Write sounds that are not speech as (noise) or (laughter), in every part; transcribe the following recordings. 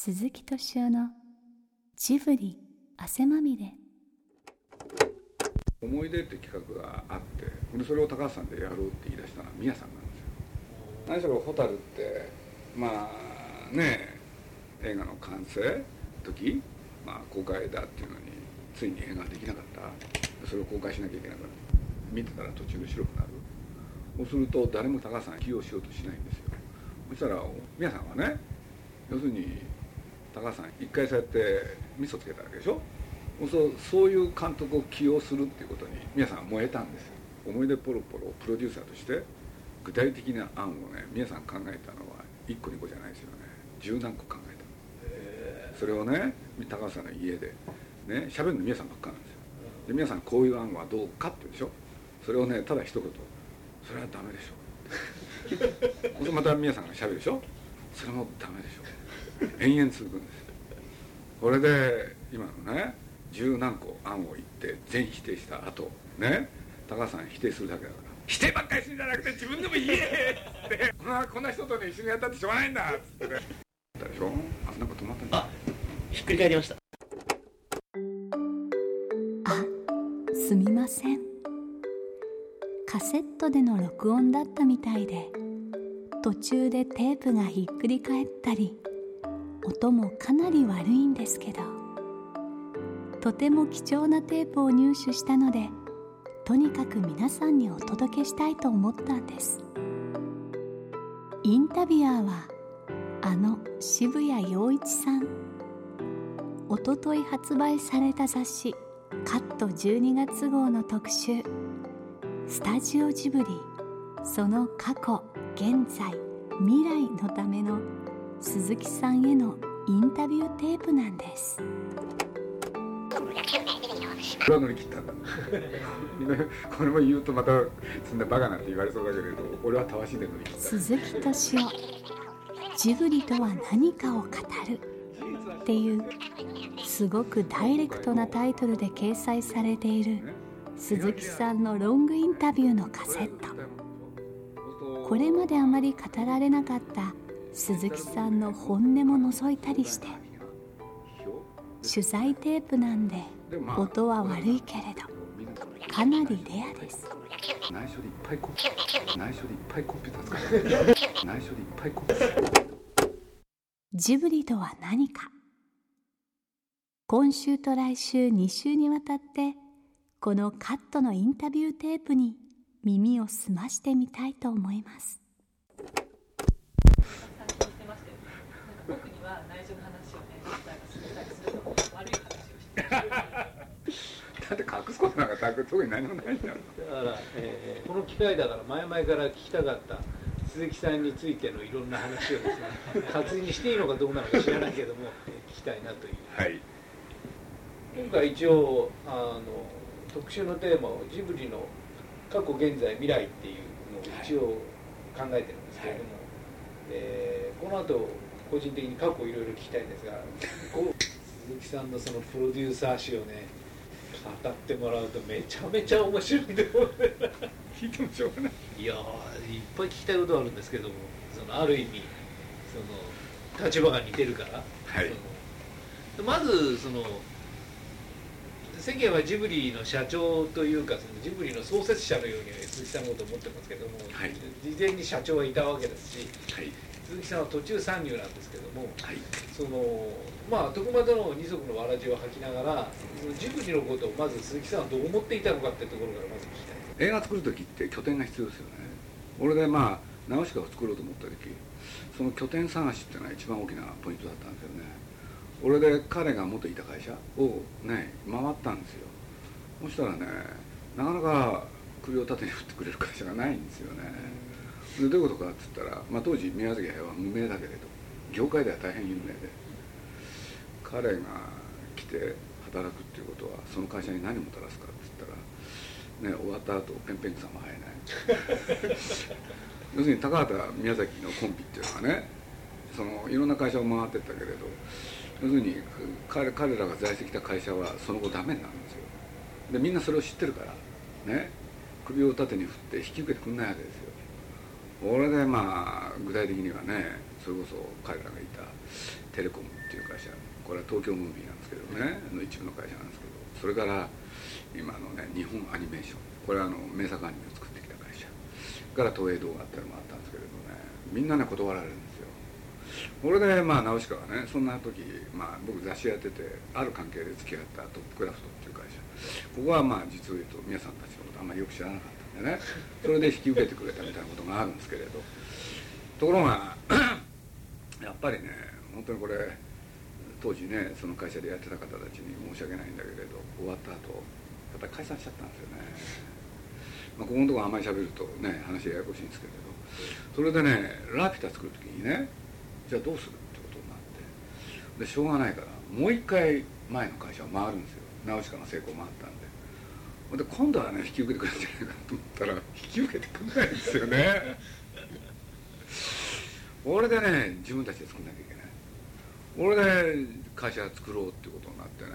鈴木敏夫のジブリ汗まみれ。思い出って企画があってそれを高橋さんでやろうって言い出したのは宮さんなんですよ。何しろ蛍ってまあね映画の完成時、まあ、公開だっていうのについに映画ができなかった。それを公開しなきゃいけなかった。見てたら途中で白くなる。そうすると誰も高橋さん起用しようとしないんですよ。そしたら宮さんはね要するに高橋さん一回そうやって味噌つけたわけでしょ？そうそういう監督を起用するっていうことに皆さん燃えたんですよ。思い出ポロポロプロデューサーとして具体的な案をね皆さん考えたのは1個2個じゃないですよね。十何個考えたそれをね高橋さんの家でね喋るの皆さんばっかなんですよ。で皆さんこういう案はどうかって言うでしょ？それをねただ一言「それはダメでしょ」(laughs) また皆さんがしゃべるでしょ？それもダメでしょ延々続くんですこれで今のね十何個案を言って全否定した後ね高橋さん否定するだけだから。否定ばっかりするんじゃなくて自分でも言えって。こんなこんな人とね一緒にやったってしょうがないんだっつって。ねでしょあなんか止まったんだ。ひっくり返りました。あすみません。カセットでの録音だったみたいで途中でテープがひっくり返ったり音もかなり悪いんですけど。とても貴重なテープを入手したのでとにかく皆さんにお届けしたいと思ったんです。インタビュアーはあの渋谷陽一さん。おととい発売された雑誌「カット12月号」の特集。スタジオジブリその過去現在未来のための鈴木さんへのインタビューテープなんです。これは乗り切った。ん (laughs) だこれも言うとまたそんなバカなって言われそうだけれど俺はたわしで乗り切った。鈴木敏夫ジブリとは何かを語るっていうすごくダイレクトなタイトルで掲載されている鈴木さんのロングインタビューのカセット。これまであまり語られなかった鈴木さんの本音も覗いたりして。取材テープなんで音は悪いけれどかなりレアです。内緒でいっぱいコピージブリとは何か今週と来週2週にわたってこのカットのインタビューテープに耳を澄ましてみたいと思います僕には内緒の話をね、するたりすると悪い話をしてだって隠すことなんか特に何もないんだよだから、えーこの機会だから前々から聞きたかった鈴木さんについてのいろんな話をですね。活字にしていいのかどうなのか知らないけどもえー聞きたいなという。はい。今回一応あの特集のテーマをジブリの過去現在未来っていうのを一応考えてるんですけれども、えーこの後個人的に過去いろいろ聞きたいんですがこう鈴木さんのそのプロデューサー史をね語ってもらうとめちゃめちゃ面白いと思う。聞いてもしょうがないいやーいっぱい聞きたいことあるんですけどもそのある意味その立場が似てるから、はい。そのまずその世間はジブリの社長というかそのジブリの創設者のように鈴木さんのことを思ってますけども、はい。事前に社長はいたわけですしはい鈴木さんは途中参入なんですけどもはい。そのまあ徳間との二足のわらじを吐きながらそのジブリのことをまず鈴木さんはどう思っていたのかってところからまず聞きたい。映画作る時って拠点が必要ですよね。俺でまあナウシカを作ろうと思った時その拠点探しっていうのは一番大きなポイントだったんですよね。俺で彼が元いた会社をね回ったんですよ。そしたらねなかなか首を縦に振ってくれる会社がないんですよねでどういうことかっつったら、まあ、当時宮崎駿は無名だけれど業界では大変有名で彼が来て働くっていうことはその会社に何をもたらすかって言ったらね終わった後ペンペン草も生えない。(laughs) 要するに高畑宮崎のコンビっていうのはねそのいろんな会社を回ってったけれど要するに彼彼らが在籍した会社はその後ダメになるんですよ。でみんなそれを知ってるからね首を縦に振って引き受けてくんないわけですよ俺でまあ具体的にはねそれこそ彼らがいたテレコムっていう会社これは東京ムービーなんですけどねの一部の会社なんですけどそれから今のね日本アニメーションこれはあの名作アニメを作ってきた会社から東映動画っていうのもあったんですけれどねみんなね断られるんですよ。これでまあ直しはねそんな時、まあ、僕雑誌やっててある関係で付き合ったトップクラフトっていう会社ここはまあ実を言うと皆さんたちのことあんまりよく知らなかった。でね。それで引き受けてくれたみたいなことがあるんですけれど。ところが (clears throat) やっぱりね本当にこれ当時ねその会社でやってた方たちに申し訳ないんだけれど終わった後やっぱり解散しちゃったんですよね、まあ、ここのところあんまり喋るとね話ややこしいんですけれど。それでねラピュタ作る時にねじゃあどうするってことになって。でしょうがないからもう一回前の会社を回るんですよ。直しかの成功もあったんで。で今度はね引き受けてくれるんじゃないかと思ったら引き受けてくれないんですよね。俺でね自分たちで作んなきゃいけない。俺で会社作ろうってことになってね。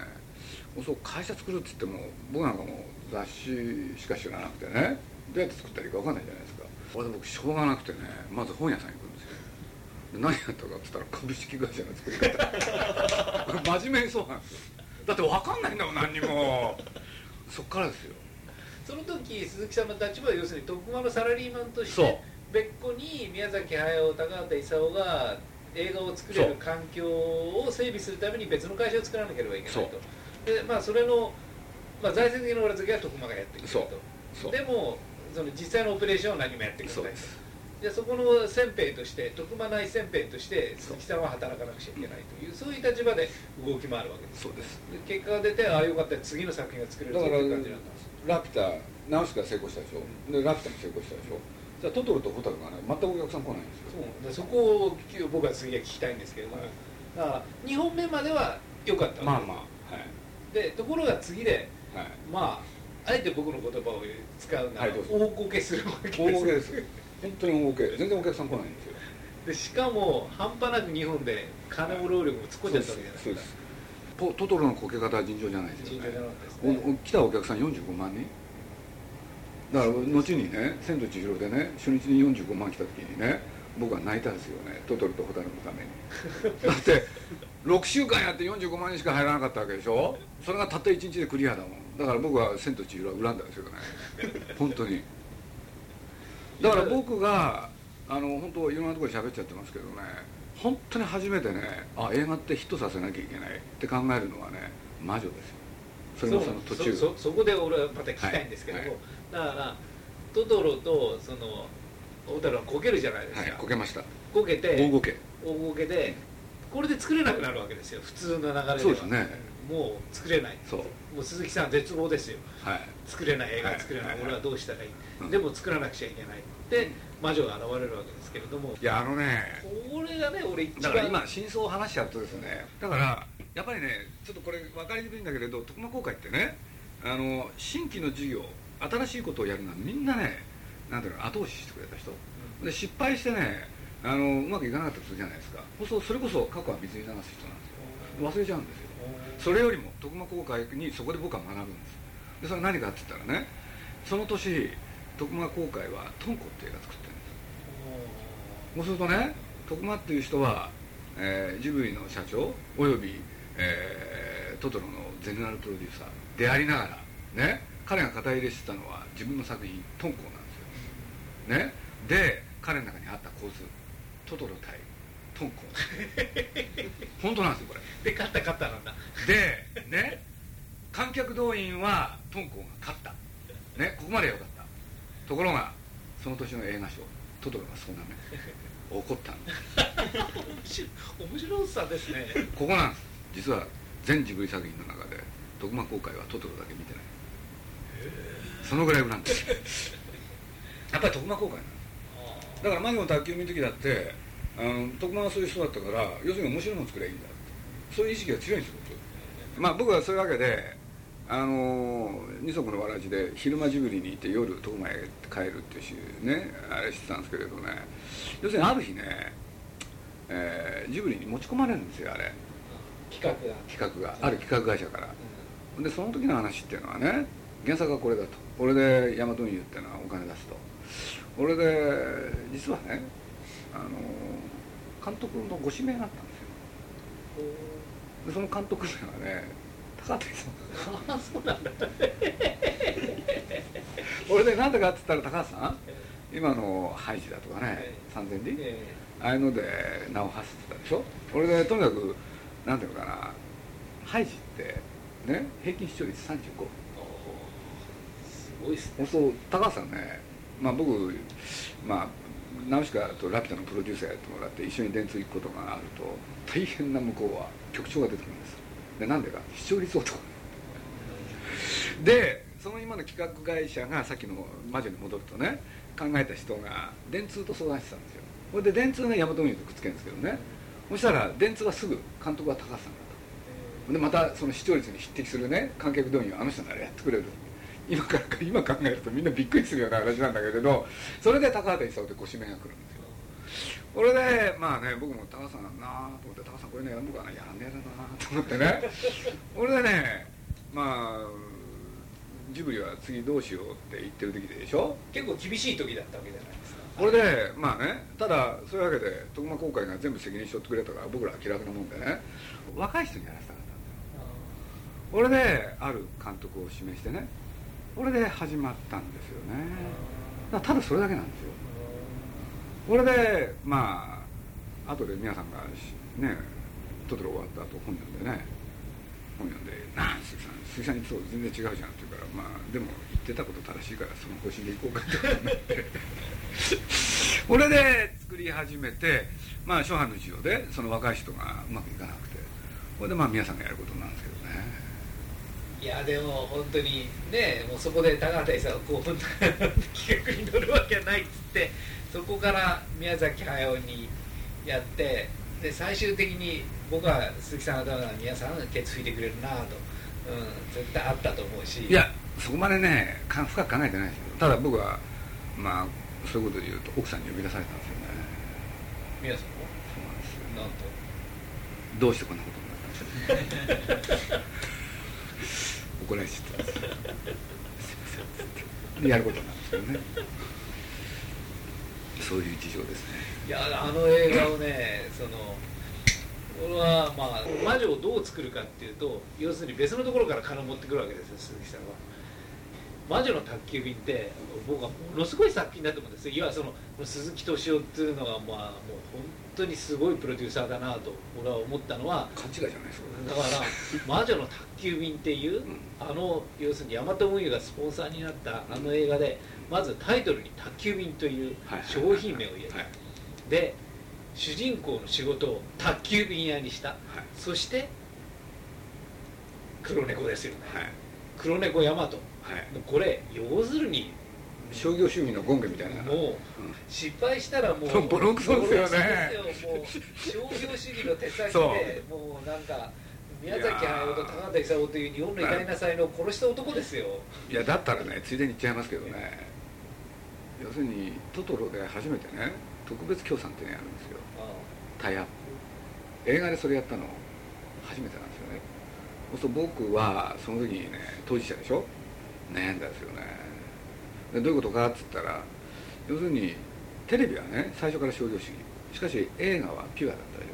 そう会社作るって言っても僕なんかもう雑誌しか知らなくてね。どうやって作ったらいいか分かんないじゃないですか。俺僕しょうがなくてねまず本屋さん行くんですよ。で何やったかって言ったら株式会社の作り方。(laughs) 真面目にそうなんですよ。だって分かんないんだもん何にも。そっからですよ。その時鈴木さんの立場は要するに徳間のサラリーマンとして別個に宮崎駿高畑勲が映画を作れる環境を整備するために別の会社を作らなければいけないと。でまあそれの、まあ、財政的な裏付けは徳間がやってくれるそう。とでもその実際のオペレーションは何もやってくれないとでそこの先兵として徳間内先兵として鈴木さんは働かなくちゃいけないというそういう立場で動き回るわけです。そうです。で結果が出てああよかった次の作品が作れるぞっていう感じなんですラピュタ直しが成功したでしょ。でラピュタも成功したでしょ。じゃあトトロとホタルがね全くお客さん来ないんですよ。そう。でそこを僕は次は聞きたいんですけれども、はい。だから2本目までは良かったまあまあはい。でところが次ではい。まああえて僕の言葉を使うなら大こけするわけです。大儲けです本当に大儲け全然お客さん来ないんですよ。でしかも半端なく日本で金も労力も突っ込んじゃったわけじゃないそうですかポトトロのこけ方は尋常じゃないですよね。尋常じゃなかったですね。来たお客さん45万人？だから後にね「千と千尋」でね初日に45万来た時にね僕は泣いたんですよね。トトロとホタルのために。(laughs) だって6週間やって45万人しか入らなかったわけでしょ？それがたった1日でクリアだもん。だから僕は「千と千尋」は恨んだんですよね。本当にだから僕があの本当いろんなところで喋っちゃってますけどね本当に初めてねあ映画ってヒットさせなきゃいけないって考えるのはね魔女ですよ。それもその途中。そこで俺はまた聞きたいんですけども、はいはい。だからトトロとその小太郎はこけるじゃないですか、はいこけました。こけて大ごけ。大ごけでこれで作れなくなるわけですよ。普通の流れでは。そうですね。もう作れない。そう。もう鈴木さん絶望ですよ。はい。作れない映はい画作れない、はい。俺はどうしたらいい、うん。でも作らなくちゃいけないで魔女が現れるわけですけれども。いやあのね。これがね俺一番だから今真相を話しちゃうとですね。だからやっぱりねちょっとこれ分かりにくいんだけれど徳間公会ってねあの新規の事業新しいことをやるのはみんなねなんていうの後押ししてくれた人。で失敗してねあのうまくいかなかったりするじゃないですか。そうそれこそ過去は水に流す人なんですよ。忘れちゃうんですよ。それよりも徳間公会にそこで僕は学ぶんです。でそれは何かって言ったらねその年徳間公会は「トンコ」って映画作ってるんです。そうするとね徳間っていう人は、えージブリの社長および、えートトロのゼネラルプロデューサーでありながらね彼が肩入れしてたのは自分の作品「トンコ」なんですよ。ね。で彼の中にあった構図。トトロ対トンコ。本当なんですよこれ。(laughs) で勝った勝ったなんだ。でね観客動員はトンコが勝った。ねここまでよかった。ところがその年の映画賞トトロがそうなめ怒ったんです面白い (laughs) 面白さですね。ここなんです。実は全ジブリ作品の中で徳間公開はトトロだけ見てない。そのぐらい恨んでる (laughs) やっぱり徳間公開なんですだからマギの宅急便の時だってあの徳間はそういう人だったから要するに面白いもの作ればいいんだって。そういう意識が強いんですよ僕。まあ僕はそういうわけであの二足のわらじで昼間ジブリにいて夜徳間へ帰るっていうしねあれしてたんですけれどね。要するにある日ね、えージブリに持ち込まれるんですよあれ。企画が、企画が。ある企画会社から。でその時の話っていうのはね原作はこれだと。これで大和運輸っていうのはお金出すとこれで実はねあの監督のご指名があったんですよ。でその監督者がね高畑さん。ああそうなんだ。(laughs) 俺でなんでかって言ったら高橋さん今のハイジだとかね三千里えああいうので名を馳せてたでしょ？俺でとにかくなんていうのかなハイジってね平均視聴率35えすごいっすね。本当高橋さんねまあ僕まあナウシカとラピュタのプロデューサーやってもらって一緒に電通行くことがあると大変な向こうは局長が出てくるんです。でなんでか。視聴率男でその今の企画会社がさっきの魔女に戻るとね考えた人が電通と相談してたんですよ。これで電通がヤマト運輸とくっつけるんですけどね。そしたら電通はすぐ監督は高橋さんだとでまたその視聴率に匹敵するね観客動員をあの人ならやってくれる。今から今考えるとみんなびっくりするような話なんだけれどそれで高畑勲ってご指名が来るんですよ。これでまあね僕も高橋さんなあと思って高橋さんこれねやるのかなやんねえだなと思ってね。俺でねまあジブリは次どうしようって言ってる時でしょ？結構厳しい時だったわけじゃないですか。これでまあねただそういうわけで徳間公会が全部責任しとってくれたから僕らは気楽なもんでね。若い人にやらせたかったんですよこれである監督を指名してねこれで始まったんですよね。だただそれだけなんですよ。これでまあ後で皆さんがねトトロ終わった後本読んでね。本読んで「なあ鈴木さん鈴木さんいつも全然違うじゃん」って言うからまあでも言ってたこと正しいからその方針でいこうかって思って。(laughs) これで作り始めてまあ初版の授業でその若い人がうまくいかなくて。これでまあ皆さんがやることなんですけど。いやでも本当にねもうそこで高畑さんこう (laughs) 企画に乗るわけないっつってそこから宮崎駿にやってで最終的に僕は鈴木さんが皆さんケツ拭いてくれるなと、うん、絶対あったと思うし。いやそこまでねか深く考えてないですよ。ただ僕はまあそういうことで言うと奥さんに呼び出されたんですよね。皆さんもそうなんですよ。なんと？どうしてこんなことになったんですか (laughs) 怒られちゃった。んですすいません。やることなんですけどね。そういう事情ですね。いやあの映画をねその俺はまあ魔女をどう作るかっていうと要するに別のところから金を持ってくるわけですよ鈴木さんは。魔女の宅急便って僕はものすごい作品だと思うんです。よいわその鈴木敏夫っていうのがまあもう本当にすごいプロデューサーだなと俺は思ったのは勘違いじゃないですか。だから「魔女の宅急便」っていうあの要するにヤマト運輸がスポンサーになったあの映画でまずタイトルに「宅急便」という商品名を入れた、はい。で主人公の仕事を宅急便屋にした。はい。そして黒猫ですよね、はい黒猫ヤマトはい。これ要するに。商業主義の権限みたいな。もう失敗したらもうそうボロクソですよね。商業主義の手先そでもうなんか宮崎駿と高畑勲という日本の偉大な才能を殺した男ですよ。いやだったらねついでに言っちゃいますけどね。要するにトトロで初めてね特別協賛っていうのやるんですよ。タイアップ。映画でそれやったの初めてなんですそう僕はその時にね当事者でしょ？悩んだんですよね。でどういうことか？っつったら要するにテレビはね最初から商業主義。しかし映画はピュアだったでし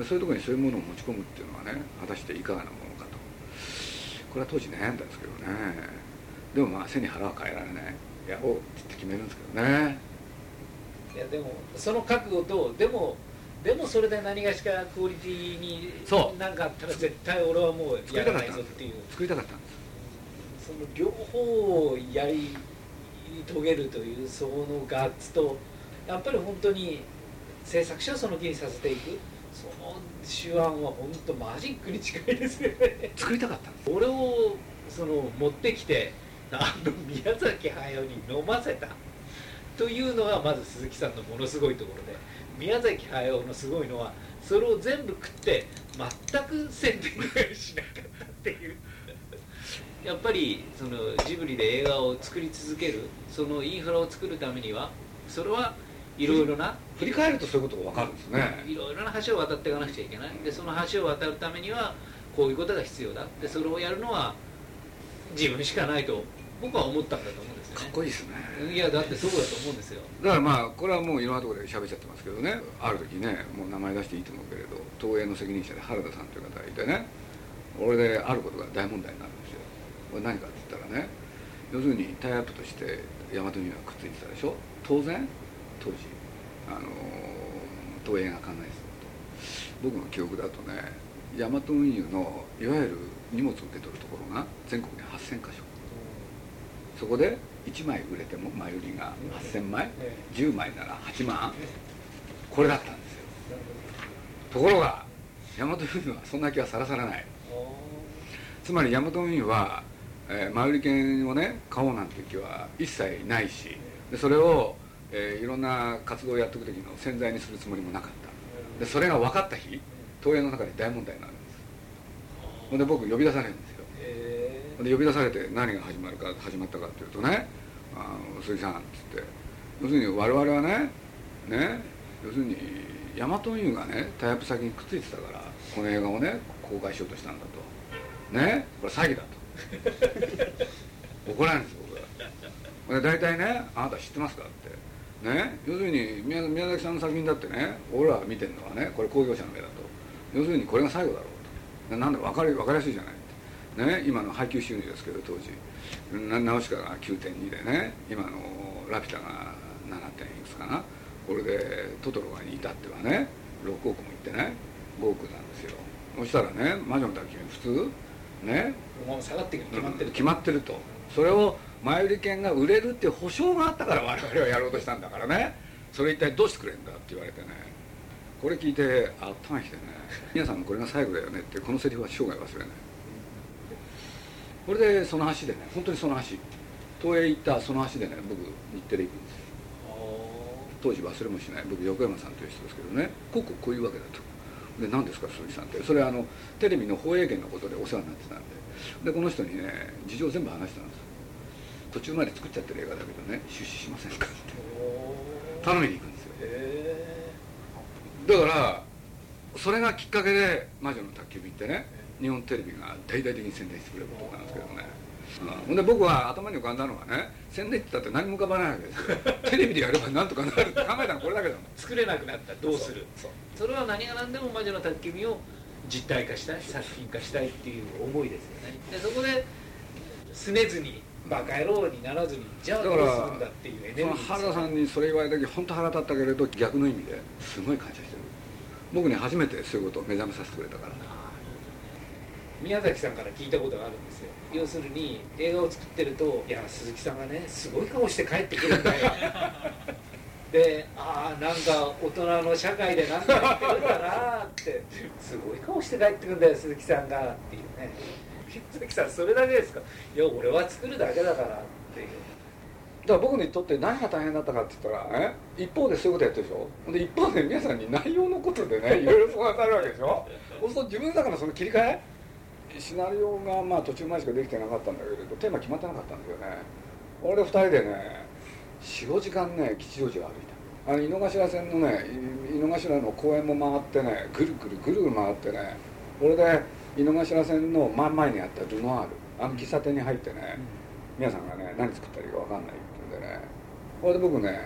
ょ？そういうとこにそういうものを持ち込むっていうのはね果たしていかがなものかと。これは当時悩んだんですけどね。でもまあ背に腹は変えられない。やろうって決めるんですけどね。いやでもその覚悟とでもでもそれで何がしかクオリティに何かあったら絶対俺はもうやらないぞっていう。作りたかった。んです。その両方をやり遂げるというそのガッツとやっぱり本当に制作者をその気にさせていく。その手腕は本当マジックに近いですよね。作りたかったんです。俺をその持ってきてあの宮崎駿に飲ませたというのがまず鈴木さんのものすごいところで宮崎駿のすごいのはそれを全部食って全く宣伝会しなかったっていう。やっぱりそのジブリで映画を作り続けるそのインフラを作るためにはそれはいろいろな振り返るとそういうことが分かるんですね。いろいろな橋を渡っていかなくちゃいけない。でその橋を渡るためにはこういうことが必要だ。でそれをやるのは自分しかないと僕は思ったんだと思うんですよね。かっこいいですね。いやだってそうだと思うんですよ。だからまあこれはもういろんなところで喋っちゃってますけどね。ある時ねもう名前出していいと思うけれど東映の責任者で原田さんという方がいてね。俺であることが大問題になるんですよ。これ何かって言ったらね要するにタイアップとして大和にはくっついてたでしょ？当然当時あの東映が考えてたこと。僕の記憶だとね大和運輸のいわゆる荷物を受け取るところが全国に8000箇所そこで1枚売れても前売りが8000枚え10枚なら8万これだったんですよ。ところが大和運輸はそんな気はさらさらない。つまり大和運輸は、えー前売り券をね買おうなんていう気は一切ないしでそれを、えーいろんな活動をやっていく時の潜在にするつもりもなかった。でそれが分かった日東映の中で大問題になるんです。ほんで僕呼び出されるんですよ。えで呼び出されて何が始まるか始まったかっていうとね「あの鈴木さん」っつって要するに我々はねね要するに大和運輸がねタイアップ先にくっついてたからこの映画をね公開しようとしたんだと。ねこれ詐欺だと。怒られるんですよ僕は。大体ね「あなた知ってますか?」って。ね要するに宮崎さんの作品だってね俺らが見てるのはねこれ興行者の目だと。要するにこれが最後だろうと。なんで分かり分かりやすいじゃない。ね、今の配給収入ですけど当時。なナウシカが9.2でね今のラピュタが 7. 点いくつかな。これでトトロがに至ってはね6億もいってね5億なんですよ。そしたらね魔女の宅急便普通ね。下がって決まってる。決まってると。それを前売り券が売れるっていう保証があったから我々はやろうとしたんだからね。それ一体どうしてくれんだって言われてね。これ聞いてあったまきてね。皆さんこれが最後だよねってこのセリフは生涯忘れないこれでその足でね本当にその足東映行ったその足でね僕日テレ行くんですよ。当時忘れもしない僕横山さんという人ですけどね。こうこうこういうわけだと。で何ですか鈴木さんって。それはあのテレビの放映権のことでお世話になってたんで。でこの人にね事情全部話したんです。途中まで作っちゃってる映画だけどね出資しませんかって。頼みに行くんですよ。えだからそれがきっかけで「魔女の宅急便」ってね日本テレビが大々的に宣伝してくれることなんですけどね、うん、ほんで僕は頭に浮かんだのがね宣伝って言ったって何も浮かばないわけですよ。(laughs) テレビでやればなんとかなる。って考えたのこれだけだもん。作れなくなったどうする？そうそれは何が何でも魔女の宅急便を実体化したい作品化したいっていう思いですよね。でそこで拗ねずにバカ野郎にならずにじゃあどうするんだっていうエネルギー原田さんにそれ言われた時本当腹立ったけれど逆の意味ですごい感謝してる僕に初めてそういうことを目覚めさせてくれたから宮崎さんから聞いたことがあるんですよ。要するに映画を作ってると「いや鈴木さんがねすごい顔して帰ってくるんだよ」(laughs) でああなんか大人の社会で何かやってるんだなって。すごい顔して帰ってくるんだよ鈴木さんがっていうね。鈴木さんそれだけですか？いや俺は作るだけだからっていう。だから僕にとって何が大変だったかって言ったらえ？一方でそういうことやってるでしょ？で一方で皆さんに内容のことでねいろいろ相談されるわけでしょ？そうすると自分の中のその切り替え？シナリオがまあ途中までしかできてなかったんだけれどテーマ決まってなかったんですよね。俺で2人でね45時間ね吉祥寺を歩いた。あの井の頭線のねい井の頭の公園も回ってねぐるぐるぐるぐる回ってね俺で井の頭線の真ん前にあったルノアールあの喫茶店に入ってね、皆さんがね何作ったらいいか分かんないって言うんでねこれで僕ね、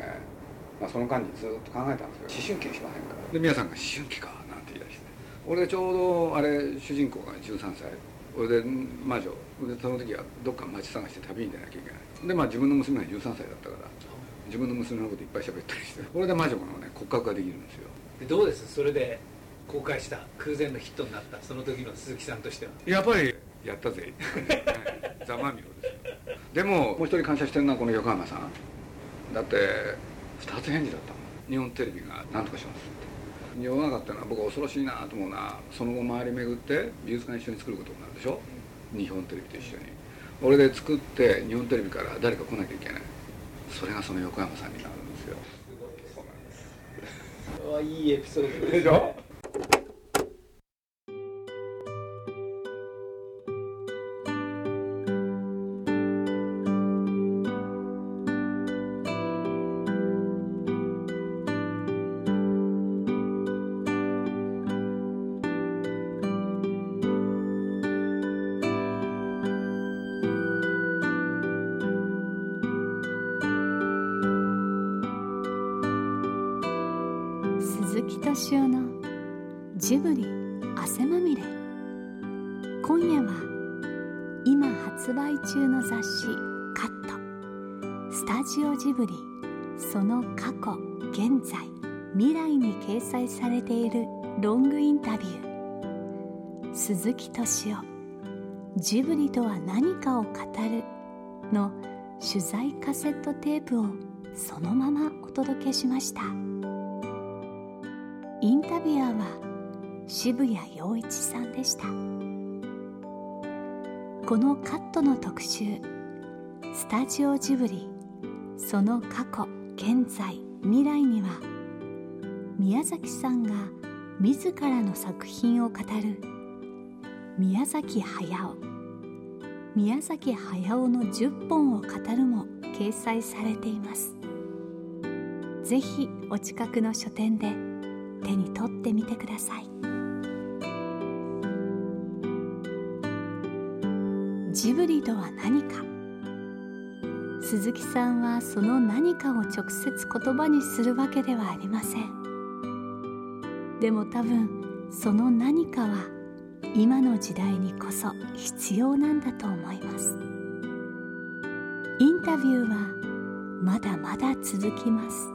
まあ、その間にずっと考えたんですよ。思春期にしませんか？で皆さんが思春期か俺ちょうどあれ主人公が13歳。俺で魔女。でその時はどっか街探して旅に出なきゃいけない。でまあ自分の娘が13歳だったから。自分の娘のこといっぱい喋ったりして。これで魔女のね骨格ができるんですよ。でどうです？それで公開した空前のヒットになったその時の鈴木さんとしては。やっぱりやったぜ。ざまみろですよ。でももう一人感謝してるのはこの横浜さん。だって二つ返事だったもん。日本テレビが何とかしますって世の中ってのは僕は恐ろしいなと思うな。その後回り巡って美術館一緒に作ることになるでしょ。日本テレビと一緒に。俺で作って日本テレビから誰か来なきゃいけない。それがその横山さんになるんですよ。それはいいエピソードでしょ？発売中の雑誌「カット」スタジオジブリその過去現在未来に掲載されているロングインタビュー。鈴木敏夫ジブリとは何かを語るの取材カセットテープをそのままお届けしました。インタビュアーは渋谷陽一さんでした。このカットの特集スタジオジブリその過去現在未来には宮崎さんが自らの作品を語る宮崎駿宮崎駿の10本を語るも掲載されています。ぜひお近くの書店で手に取ってみてください。ジブリとは何か。鈴木さんはその何かを直接言葉にするわけではありません。でも多分その何かは今の時代にこそ必要なんだと思います。インタビューはまだまだ続きます。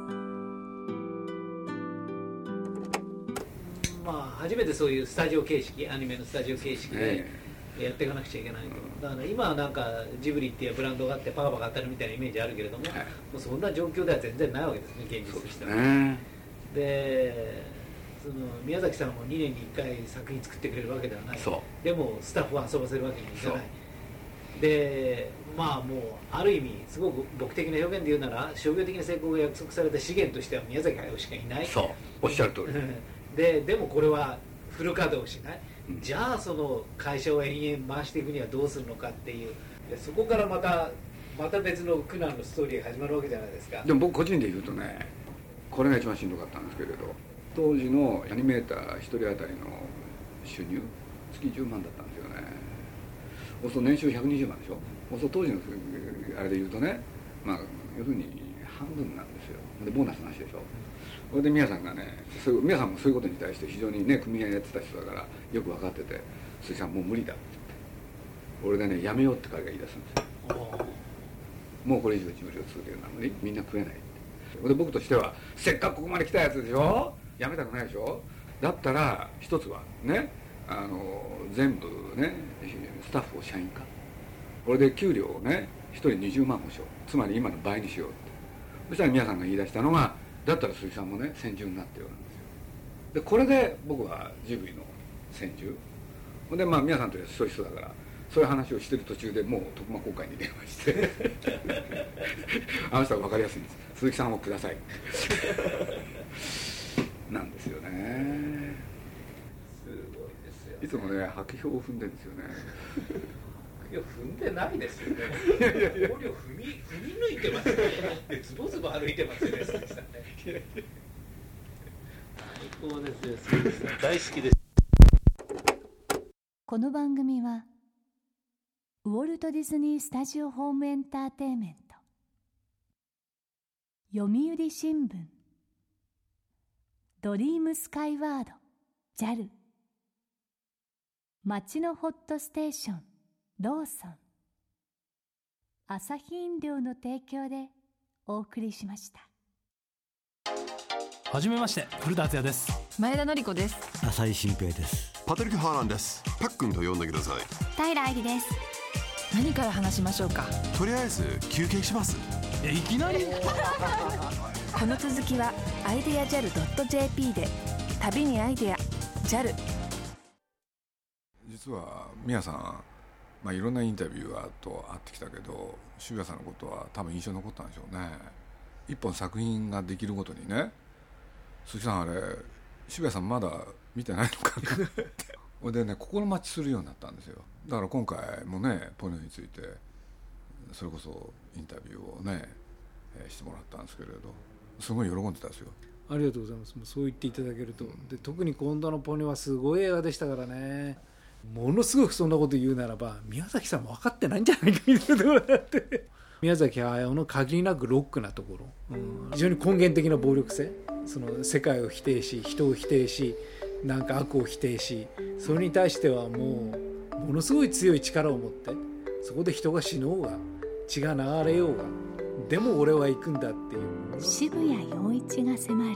まあ初めてそういうスタジオ形式アニメのスタジオ形式でえやっていかなくちゃいけないと、だから今はなんかジブリっていうブランドがあってパカパカ当たるみたいなイメージあるけれども、はい。もうそんな状況では全然ないわけですね現え実としては。ね。でその宮崎さんも2年に1回作品作ってくれるわけではない。でもスタッフを遊ばせるわけにもいかない。でまあもうある意味すごく僕的な表現で言うなら商業的な成功が約束された資源としては宮崎駿しかいない。そう。おっしゃる通り。(laughs) ででもこれはフル稼働しない、うんじゃあその会社を延々回していくにはどうするのかっていう。でそこからまたまた別の苦難のストーリーが始まるわけじゃないですか。でも僕個人で言うとねこれが一番しんどかったんですけれど当時のアニメーター1人当たりの収入月10万だったんですよね。そうすると年収120万でしょ。そうすると当時のあれで言うとねまあ要するに半分なんですよ。でボーナスなしでしょそれで宮さんがねそういう宮さんもそういうことに対して非常にね組合やってた人だからよく分かってて「鈴木さんもう無理だ」って言って。俺でねやめようって彼が言い出すんですよ。もうこれ以上ジブリを続けるのは無理。みんな食えないって。で僕としてはせっかくここまで来たやつでしょ？やめたくないでしょ？だったら一つはねあの全部ねスタッフを社員化。これで給料をね一人20万保証つまり今の倍にしようって。そしたら皆さんが言い出したのがだったら鈴木さんもね先住になってよなんですよ。でこれで僕はジブリの先住ほんでまあ皆さんとそういう人だからそういう話をしてる途中でもう徳間公会に電話して (laughs) あの人は分かりやすいんです。鈴木さんをください。(laughs) なんですよね。すごいですよいつもね白票を踏んでるんですよねいや踏んでないですよね。いやいやいや。踏み踏み抜いてますね。ズボズボ歩いてますね。最高ですよ。鈴木さん大好きです。この番組はウォルト・ディズニー・スタジオ・ホーム・エンターテインメント読売新聞ドリームスカイワード JAL 町のホットステーションローソン。アサヒ飲料の提供でお送りしました。はじめまして古田敦也です。前田紀子です。浅井新平です。パトリック・ハーランです。パックンと呼んでください。平愛理です。何から話しましょうか？とりあえず休憩します。えいきなり？(laughs) この続きはアイデア JAL.jp で。旅にアイデア。JAL 実は宮さん、まあ、いろんなインタビュアーと会ってきたけど渋谷さんのことは多分印象に残ったんでしょうね。一本作品ができるごとにね。鈴木さんあれ渋谷さんまだ見てないのかなって。(laughs) でね心待ちするようになったんですよ。だから今回もねポニョについてそれこそインタビューをね、えーしてもらったんですけれどすごい喜んでたんですよ。ありがとうございます。もうそう言っていただけると、で特に今度のポニョはすごい映画でしたからねものすごくそんなこと言うならば宮崎さんも分かってないんじゃないかみたいなところがあって。宮崎駿の限りなくロックなところ、うん、非常に根源的な暴力性。その世界を否定し人を否定しなんか悪を否定しそれに対してはもうものすごい強い力を持ってそこで人が死のうが血が流れようがでも俺は行くんだっていう。渋谷陽一が迫る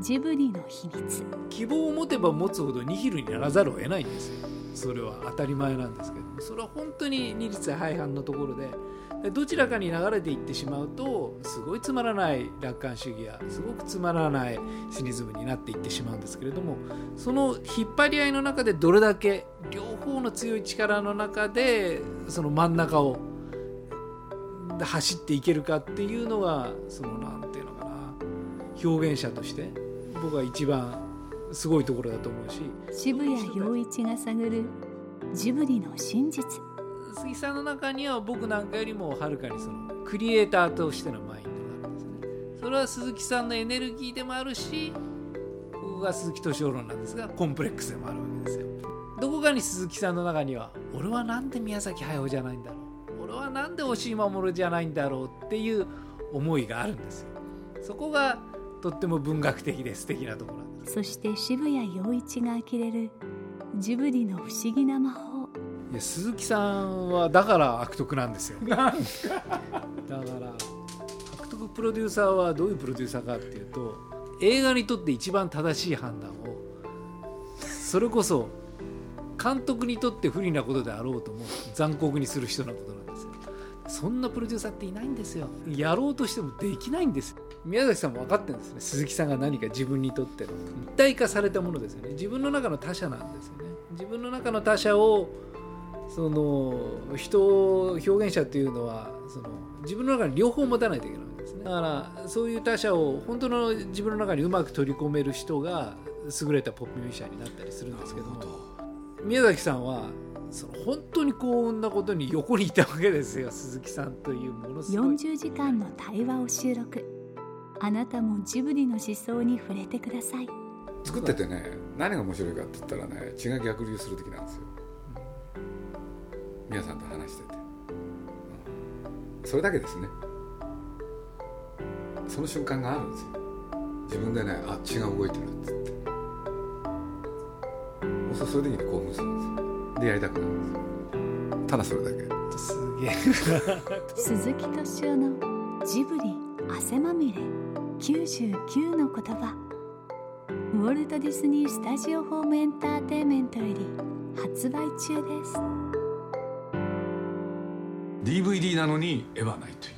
ジブリの秘密。希望を持てば持つほどニヒルにならざるを得ないんですよそれは当たり前なんですけどそれは本当に二律背反のところでどちらかに流れていってしまうとすごいつまらない楽観主義やすごくつまらないシニズムになっていってしまうんですけれどもその引っ張り合いの中でどれだけ両方の強い力の中でその真ん中を走っていけるかっていうのがそのなんていうのかな表現者として僕は一番すごいところだと思うし。渋谷陽一が探るジブリの真実。鈴木さんの中には僕なんかよりもはるかにそのクリエイターとしてのマインドがあるんですね。それは鈴木さんのエネルギーでもあるしここが鈴木敏夫論なんですがコンプレックスでもあるわけですよ。どこかに鈴木さんの中には俺はなんで宮崎駿じゃないんだろう。俺はなんで押井守じゃないんだろうっていう思いがあるんですよ。そこがとっても文学的で素敵なところそして渋谷陽一が呆れるジブリの不思議な魔法。いや鈴木さんはだから悪徳なんですよ。(laughs) だから悪徳プロデューサーはどういうプロデューサーかっていうと映画にとって一番正しい判断をそれこそ監督にとって不利なことであろうとも残酷にする人のことなんですよ。そんなプロデューサーっていないんですよ。やろうとしてもできないんです宮崎さんも分かってるんですね。鈴木さんが何か自分にとっての。一体化されたものですよね。自分の中の他者なんですよね。自分の中の他者をその人表現者っていうのはその自分の中に両方持たないといけないわけですね。だからそういう他者を本当の自分の中にうまく取り込める人が優れたポップミュージシャンになったりするんですけども。宮崎さんはその本当に幸運なことに横にいたわけですよ。鈴木さんというものすごい。40時間の対話を収録あなたもジブリの思想に触れてください。作っててね何が面白いかって言ったらね血が逆流する時なんですよ。皆さんと話してて、うん、それだけですね。その瞬間があるんですよ。自分でねあ血が動いてるっつって。そうそういう時に興奮するんですよ。でやりたくなるんですよ。ただそれだけ。すげえ。(laughs) 鈴木敏夫のジブリ汗まみれ99の言葉。ウォルト・ディズニー・スタジオ・ホーム・エンターテインメントより発売中です。DVD なのに絵はないという。